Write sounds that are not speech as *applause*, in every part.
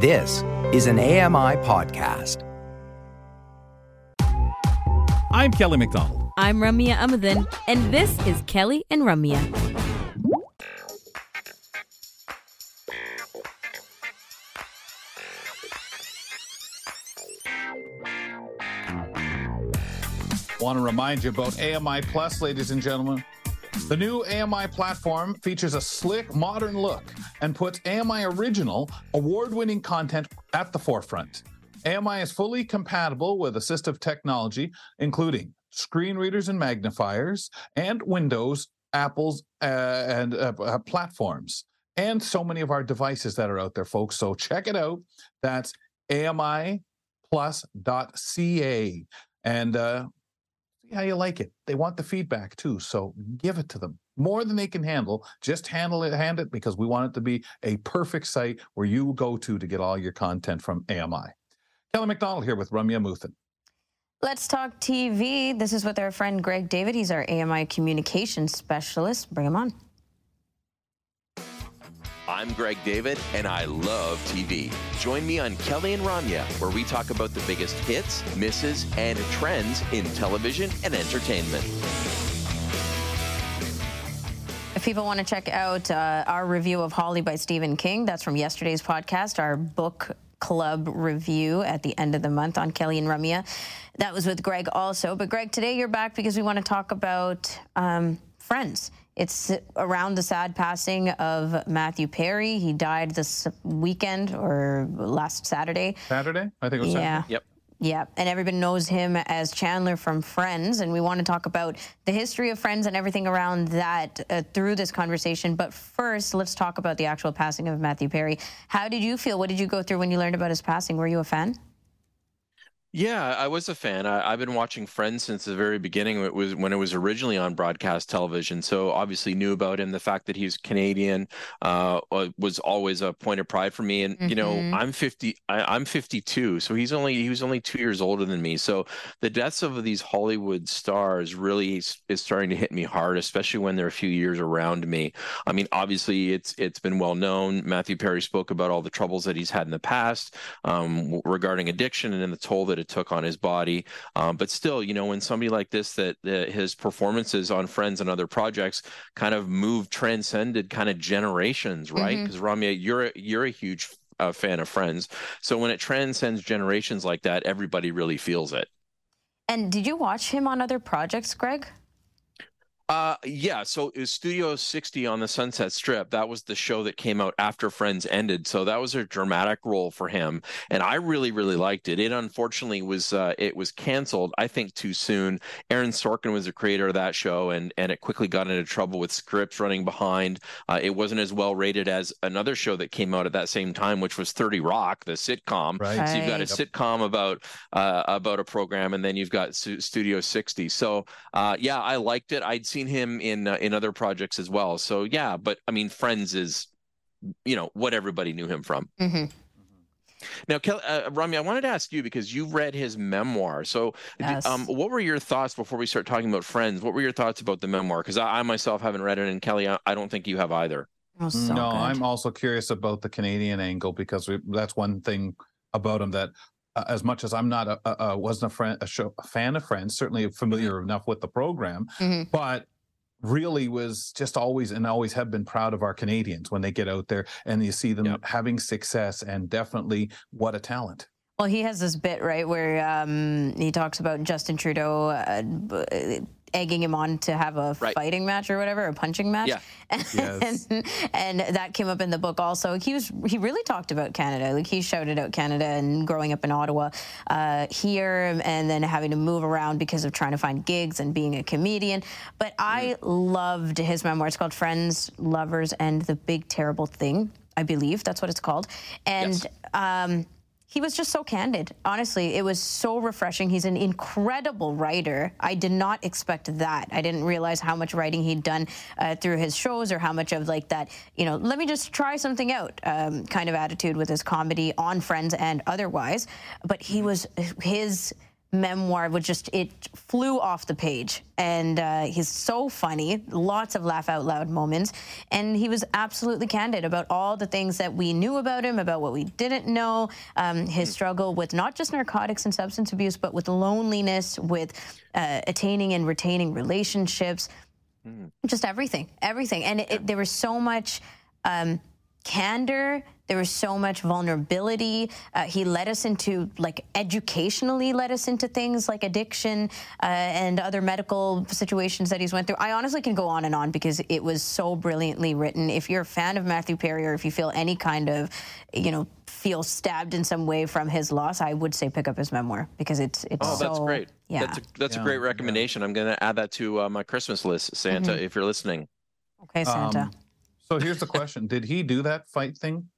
This is an AMI podcast. I'm Kelly McDonald. I'm Ramya Amadin, and this is Kelly and Ramya. Want to remind you about AMI Plus, ladies and gentlemen. The new AMI platform features a slick, modern look and puts AMI original, award winning content at the forefront. AMI is fully compatible with assistive technology, including screen readers and magnifiers, and Windows, Apple's, uh, and uh, uh, platforms, and so many of our devices that are out there, folks. So check it out. That's AMI AMIplus.ca. And uh, see how you like it. They want the feedback too, so give it to them more than they can handle. Just handle it, hand it, because we want it to be a perfect site where you go to to get all your content from AMI. Kelly McDonald here with Ramya Muthan. Let's talk TV. This is with our friend Greg David. He's our AMI communications specialist. Bring him on. I'm Greg David, and I love TV. Join me on Kelly and Ramya, where we talk about the biggest hits, misses, and trends in television and entertainment. If people want to check out uh, our review of Holly by Stephen King, that's from yesterday's podcast, our book club review at the end of the month on Kelly and Ramya. That was with Greg also. But Greg, today you're back because we want to talk about um, Friends. It's around the sad passing of Matthew Perry. He died this weekend or last Saturday. Saturday? I think it was Yeah. Saturday. Yep. Yeah, and everybody knows him as Chandler from Friends, and we want to talk about the history of Friends and everything around that uh, through this conversation. But first, let's talk about the actual passing of Matthew Perry. How did you feel? What did you go through when you learned about his passing? Were you a fan? Yeah, I was a fan. I, I've been watching Friends since the very beginning. It was when it was originally on broadcast television. So obviously knew about him. The fact that he's Canadian uh, was always a point of pride for me. And you know, Mhm. I'm 50. I, I'm 52, so he's only he was only two years older than me. So the deaths of these Hollywood stars really is, is starting to hit me hard, especially when they're a few years around me. I mean, obviously it's it's been well known. Matthew Perry spoke about all the troubles that he's had in the past um, regarding addiction and the toll that it took on his body. Um, but still, you know, when somebody like this, that, that his performances on Friends and other projects kind of moved, transcended kind of generations, right? Because Ramya, you're a, you're a huge uh, fan of Friends, so when it transcends generations like that, everybody really feels it. And did you watch him on other projects, Greg? Uh, yeah. So it was Studio 60 on the Sunset Strip. That was the show that came out after Friends ended. So that was a dramatic role for him, and I really, really liked it. It unfortunately was uh, it was canceled. I think too soon. Aaron Sorkin was the creator of that show, and and it quickly got into trouble with scripts running behind. Uh, it wasn't as well rated as another show that came out at that same time, which was 30 Rock, the sitcom. Right. So you've got a Right. sitcom about uh, about a program, and then you've got Stu- Studio 60. So uh, yeah, I liked it. I'd seen him in uh, in other projects as well. So yeah, but I mean, Friends is you know what everybody knew him from. Mm-hmm. Now, Kelly, uh, Rami, I wanted to ask you because you read his memoir. So, Yes. um, what were your thoughts before we start talking about Friends? What were your thoughts about the memoir? Because I, I myself haven't read it, and Kelly, I, I don't think you have either. Oh, so no, good. I'm also curious about the Canadian angle because we, that's one thing about him that, uh, as much as I'm not a, a, a wasn't a friend a, show, a fan of Friends, certainly familiar enough with the program, Mhm. but really was just always and always have been proud of our Canadians when they get out there and you see them Yep. having success and definitely what a talent. Well, he has this bit right where um, he talks about Justin Trudeau uh, b- egging him on to have a Right. fighting match or whatever, a punching match. Yeah. *laughs* Yes. and, and that came up in the book also. He was he really talked about Canada. Like he shouted out Canada and growing up in Ottawa, uh, here, and then having to move around because of trying to find gigs and being a comedian. But I loved his memoir. It's called Friends, Lovers, and the Big Terrible Thing. I believe that's what it's called. And Yes. um, he was just so candid. Honestly, it was so refreshing. He's an incredible writer. I did not expect that. I didn't realize how much writing he'd done uh, through his shows or how much of like that, you know, let me just try something out um, kind of attitude with his comedy on Friends and otherwise. But he was his memoir was just it flew off the page. And uh, he's so funny lots of laugh out loud moments. And he was absolutely candid about all the things that we knew about him about what we didn't know um, his struggle with not just narcotics and substance abuse but with loneliness with uh, attaining and retaining relationships. Just everything everything. And it, it, there was so much um, candor there was so much vulnerability uh, he led us into like educationally led us into things like addiction uh, and other medical situations that he's went through i honestly can go on and on because it was so brilliantly written if you're a fan of matthew perry or if you feel any kind of you know feel stabbed in some way from his loss i would say pick up his memoir because it's it's Oh, so that's great. yeah That's a, that's Yeah, a great yeah. recommendation. I'm going to add that to uh, my Christmas list, Santa, Mm-hmm. if you're listening. okay santa Um, so here's the question: Did he do that fight thing?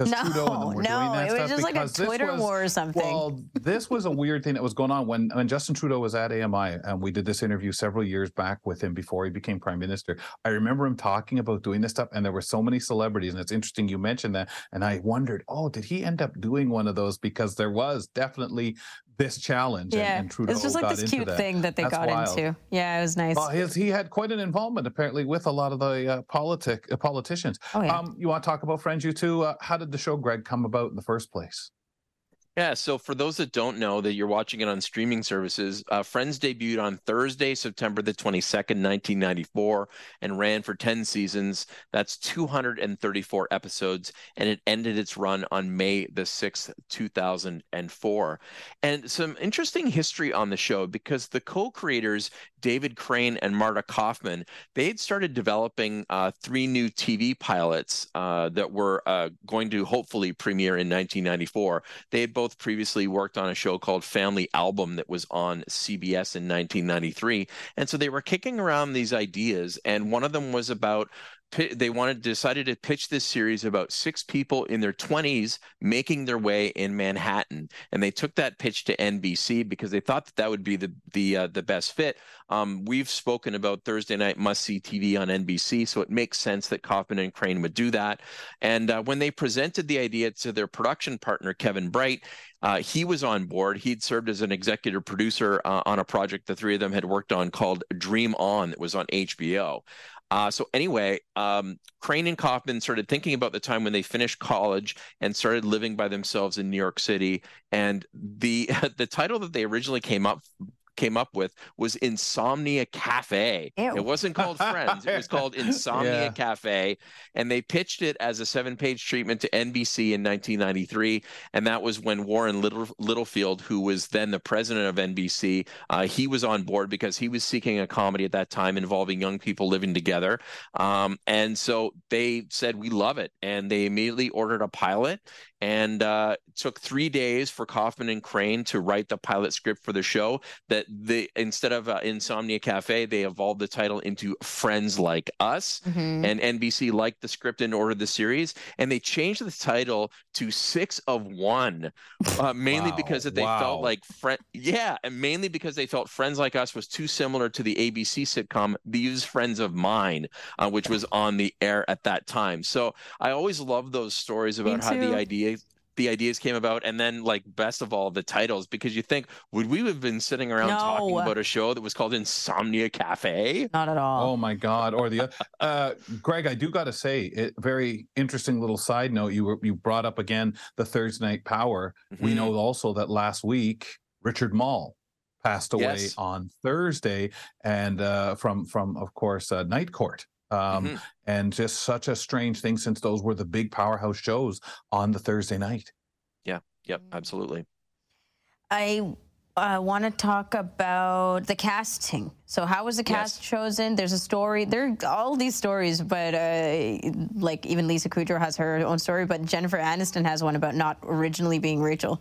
'Cause No, Trudeau and them were no, doing that it was just like a Twitter was- war or something. Well, this was a weird thing that was going on when when Justin Trudeau was at AMI, and we did this interview several years back with him before he became prime minister. I remember him talking about doing this stuff, and there were so many celebrities, and it's interesting you mentioned that. And I wondered, oh, did he end up doing one of those? Because there was definitely this challenge, yeah and Trudeau it's just like this cute that. thing that they That's got wild. into yeah it was nice Well, his, he had quite an involvement apparently with a lot of the uh, politic uh, politicians. oh yeah Um, you want to talk about Friends You Two? Uh, how did the show, Greg, come about in the first place? Yeah, so for those that don't know that you're watching it on streaming services, uh, Friends debuted on Thursday, September the 22nd, 1994, and ran for 10 seasons. That's 234 episodes, and it ended its run on May the 6th, 2004. And some interesting history on the show because the co-creators, David Crane and Marta Kauffman, they had started developing uh, three new TV pilots uh, that were uh, going to hopefully premiere in 1994. They had both previously worked on a show called Family Album that was on CBS in 1993. And so they were kicking around these ideas. And one of them was about they wanted decided to pitch this series about six people in their 20s making their way in Manhattan, and they took that pitch to NBC because they thought that that would be the the uh, the best fit. Um, we've spoken about Thursday night must see TV on NBC, so it makes sense that Kauffman and Crane would do that. And uh, when they presented the idea to their production partner Kevin Bright, uh, he was on board. He'd served as an executive producer uh, on a project the three of them had worked on called Dream On, that was on HBO. Uh, so anyway, um, Crane and Kauffman started thinking about the time when they finished college and started living by themselves in New York City. And the *laughs* the title that they originally came up came up with was Insomnia Cafe. Ew. It wasn't called Friends; it was *laughs* called Insomnia Yeah. Cafe, and they pitched it as a seven-page treatment to NBC in 1993. And that was when Warren Little, Littlefield, who was then the president of NBC, uh, he was on board because he was seeking a comedy at that time involving young people living together. Um, and so they said, "We love it," and they immediately ordered a pilot. And uh, it took three days for Kauffman and Crane to write the pilot script for the show. That they instead of uh, Insomnia Cafe, they evolved the title into Friends Like Us Mhm. and NBC liked the script and ordered the series, and they changed the title to Six of One, uh, mainly Wow, because that they wow. felt like friend, yeah, and mainly because they felt Friends Like Us was too similar to the ABC sitcom These Friends of Mine, uh, which was on the air at that time. So I always love those stories about how too. the idea. The ideas came about, and then, like, best of all, the titles, because you think, would we have been sitting around talking about a show that was called Insomnia Cafe? not at all Oh my God! Or the uh, *laughs* Greg, I do got to say, it, very interesting little side note. You were you brought up again the Thursday Night Power. We Mhm. know also that last week Richard Moll passed away Yes. on Thursday, and uh, from from of course uh, Night Court. Um, Mhm. And just such a strange thing since those were the big powerhouse shows on the Thursday night. Yeah. Yep, absolutely. I uh, want to talk about the casting. So, how was the cast Yes. chosen? There's a story. There are all these stories, but uh, like even Lisa Kudrow has her own story, but Jennifer Aniston has one about not originally being Rachel.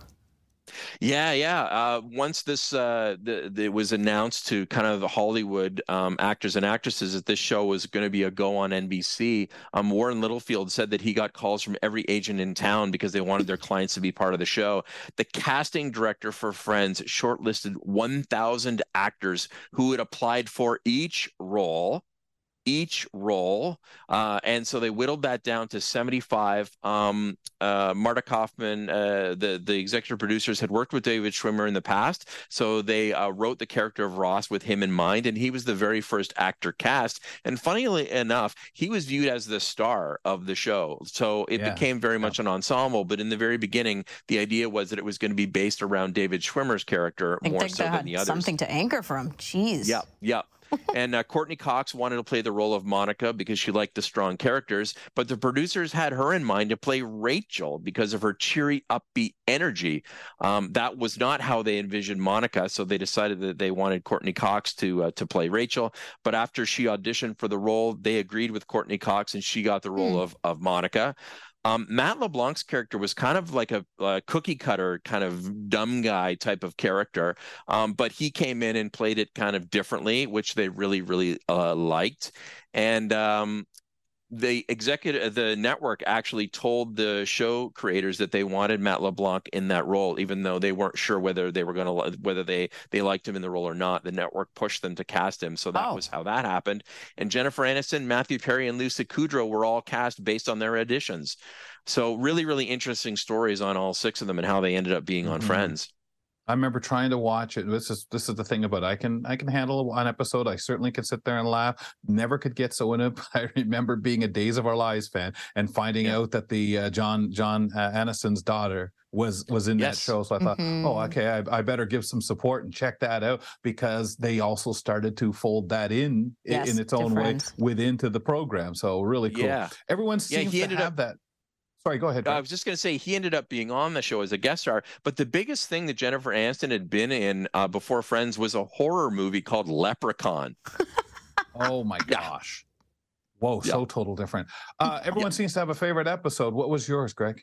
Yeah, yeah. Uh, once this uh, the, the, it was announced to kind of the Hollywood um, actors and actresses that this show was going to be a go on NBC, um, Warren Littlefield said that he got calls from every agent in town because they wanted their clients to be part of the show. The casting director for Friends shortlisted 1,000 actors who had applied for each role. Each role. Uh, and so they whittled that down to 75. Um, uh, Marta Kauffman, uh, the, the executive producers, had worked with David Schwimmer in the past. So they uh, wrote the character of Ross with him in mind. And he was the very first actor cast. And funnily enough, he was viewed as the star of the show. So it Yeah. became very Yeah. much an ensemble. But in the very beginning, the idea was that it was going to be based around David Schwimmer's character more so than had the others. something to anchor from. Jeez. Yep, yep. And uh, Courteney Cox wanted to play the role of Monica because she liked the strong characters, but the producers had her in mind to play Rachel because of her cheery, upbeat energy. Um, that was not how they envisioned Monica, so they decided that they wanted Courteney Cox to uh, to play Rachel. But after she auditioned for the role, they agreed with Courteney Cox, and she got the role Hmm. of of Monica. Um, Matt LeBlanc's character was kind of like a, a cookie cutter, kind of dumb guy type of character, um, but he came in and played it kind of differently, which they really, really uh, liked. And um, the executive, the network actually told the show creators that they wanted Matt LeBlanc in that role, even though they weren't sure whether they were going to whether they they liked him in the role or not. The network pushed them to cast him, so that Oh. was how that happened. And Jennifer Aniston, Matthew Perry, and Lucy Kudrow were all cast based on their auditions. So really, really interesting stories on all six of them and how they ended up being on Mhm. Friends. I remember trying to watch it. This is this is the thing about it. I can I can handle an episode. I certainly can sit there and laugh. Never could get so in it. *laughs* I remember being a Days of Our Lives fan and finding Yeah. out that the uh, John John uh, Aniston's daughter was was in Yes. that show. So I thought, Mhm. oh, okay, I, I better give some support and check that out because they also started to fold that in Yes, in its to own way within to the program. So really cool. Yeah. Everyone Yeah, seems he to ended have up- that. Sorry, go ahead. I was just going to say he ended up being on the show as a guest star, but the biggest thing that Jennifer Aniston had been in uh, before Friends was a horror movie called Leprechaun. *laughs* Oh my Yeah. gosh. Whoa, Yeah. so total different. *laughs* Uh, everyone seems to have a favorite episode. What was yours, Greg?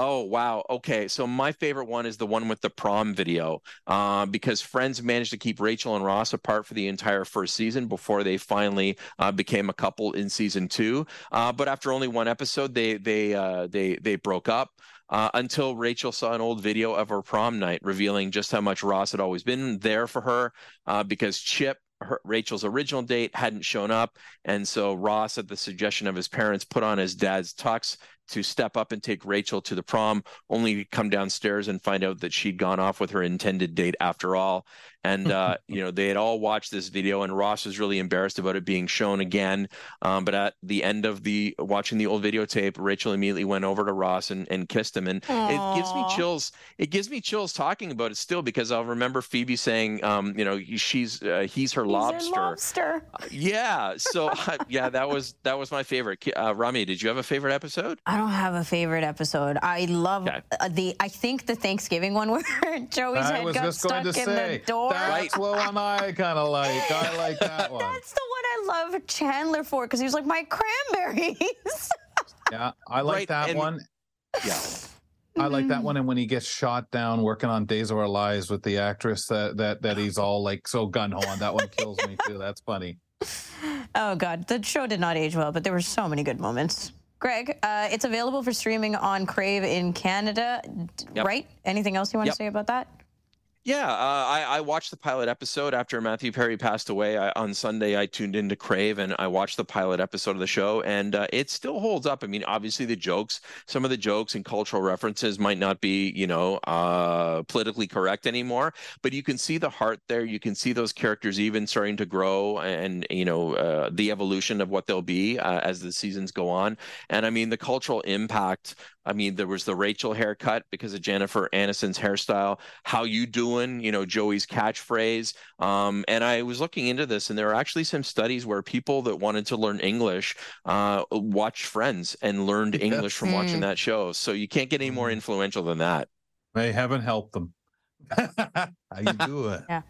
Oh wow. Okay, so my favorite one is the one with the prom video, uh, because Friends managed to keep Rachel and Ross apart for the entire first season before they finally uh, became a couple in season two. Uh, but after only one episode, they they uh, they they broke up. Uh, until Rachel saw an old video of her prom night, revealing just how much Ross had always been there for her, uh, because Chip, her, Rachel's original date, hadn't shown up, and so Ross, at the suggestion of his parents, put on his dad's tux to step up and take Rachel to the prom, only to come downstairs and find out that she'd gone off with her intended date after all. And uh, *laughs* you know they had all watched this video, and Ross was really embarrassed about it being shown again. Um, but at the end of the watching the old videotape, Rachel immediately went over to Ross and, and kissed him, and it gives me chills. It gives me chills talking about it still because I'll remember Phoebe saying, um, you know, she's uh, he's her He's a lobster. lobster. Yeah. So *laughs* yeah, that was that was my favorite. Uh, Rami, did you have a favorite episode? I don't have a favorite episode. I love Okay. uh, the. I think the Thanksgiving one *laughs* where Joey's I head got stuck in say the door. That's Right. the one I kind of like. I like that *laughs* one. That's the one I love Chandler for because he was like my cranberries. *laughs* Yeah, I like Right, that and- one. Yeah. I like that one. And when he gets shot down working on Days of Our Lives with the actress that that that he's all like so gun ho on, that one kills me too. That's funny. *laughs* Oh God, the show did not age well, but there were so many good moments. Greg, uh, it's available for streaming on Crave in Canada, Yep. right? Anything else you want Yep. to say about that? Yeah, uh, I, I watched the pilot episode after Matthew Perry passed away. I, on Sunday, I tuned into Crave and I watched the pilot episode of the show, and uh, it still holds up. I mean, obviously, the jokes, some of the jokes and cultural references might not be, you know, uh, politically correct anymore, but you can see the heart there. You can see those characters even starting to grow and, you know, uh, the evolution of what they'll be uh, as the seasons go on. And I mean, the cultural impact. I mean, there was the Rachel haircut because of Jennifer Aniston's hairstyle. How you doing? You know, Joey's catchphrase. Um, and I was looking into this, and there are actually some studies where people that wanted to learn English uh, watched Friends and learned Yes. English from watching Mm. that show. So you can't get any more influential than that. May heaven help them. *laughs* How you doing? Yeah.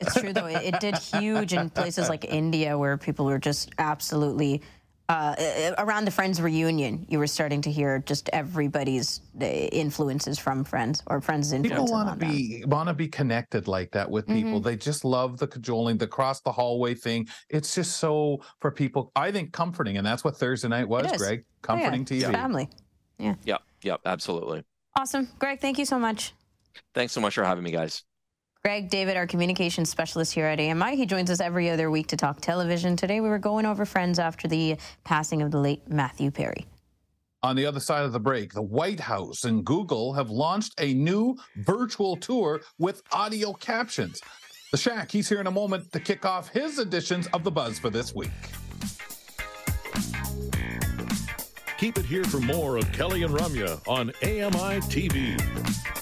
It's true though. It, it did huge in places like India where people were just absolutely uh, uh, around the Friends reunion. You were starting to hear just everybody's uh, influences from Friends or Friends' influences. People influences want to be want to be connected like that with people. Mhm. They just love the cajoling, the cross the hallway thing. It's just so for people. I think comforting, and that's what Thursday night was, is. Greg. Oh, yeah. Comforting TV. family. Yeah. Yep, yep, absolutely. Awesome, Greg. Thank you so much. Thanks so much for having me, guys. Greg David, our communications specialist here at AMI, he joins us every other week to talk television. Today we were going over Friends after the passing of the late Matthew Perry. On the other side of the break, the White House and Google have launched a new virtual tour with audio captions. The Shack, he's here in a moment to kick off his editions of The Buzz for this week. Keep it here for more of Kelly and Ramya on AMI TV.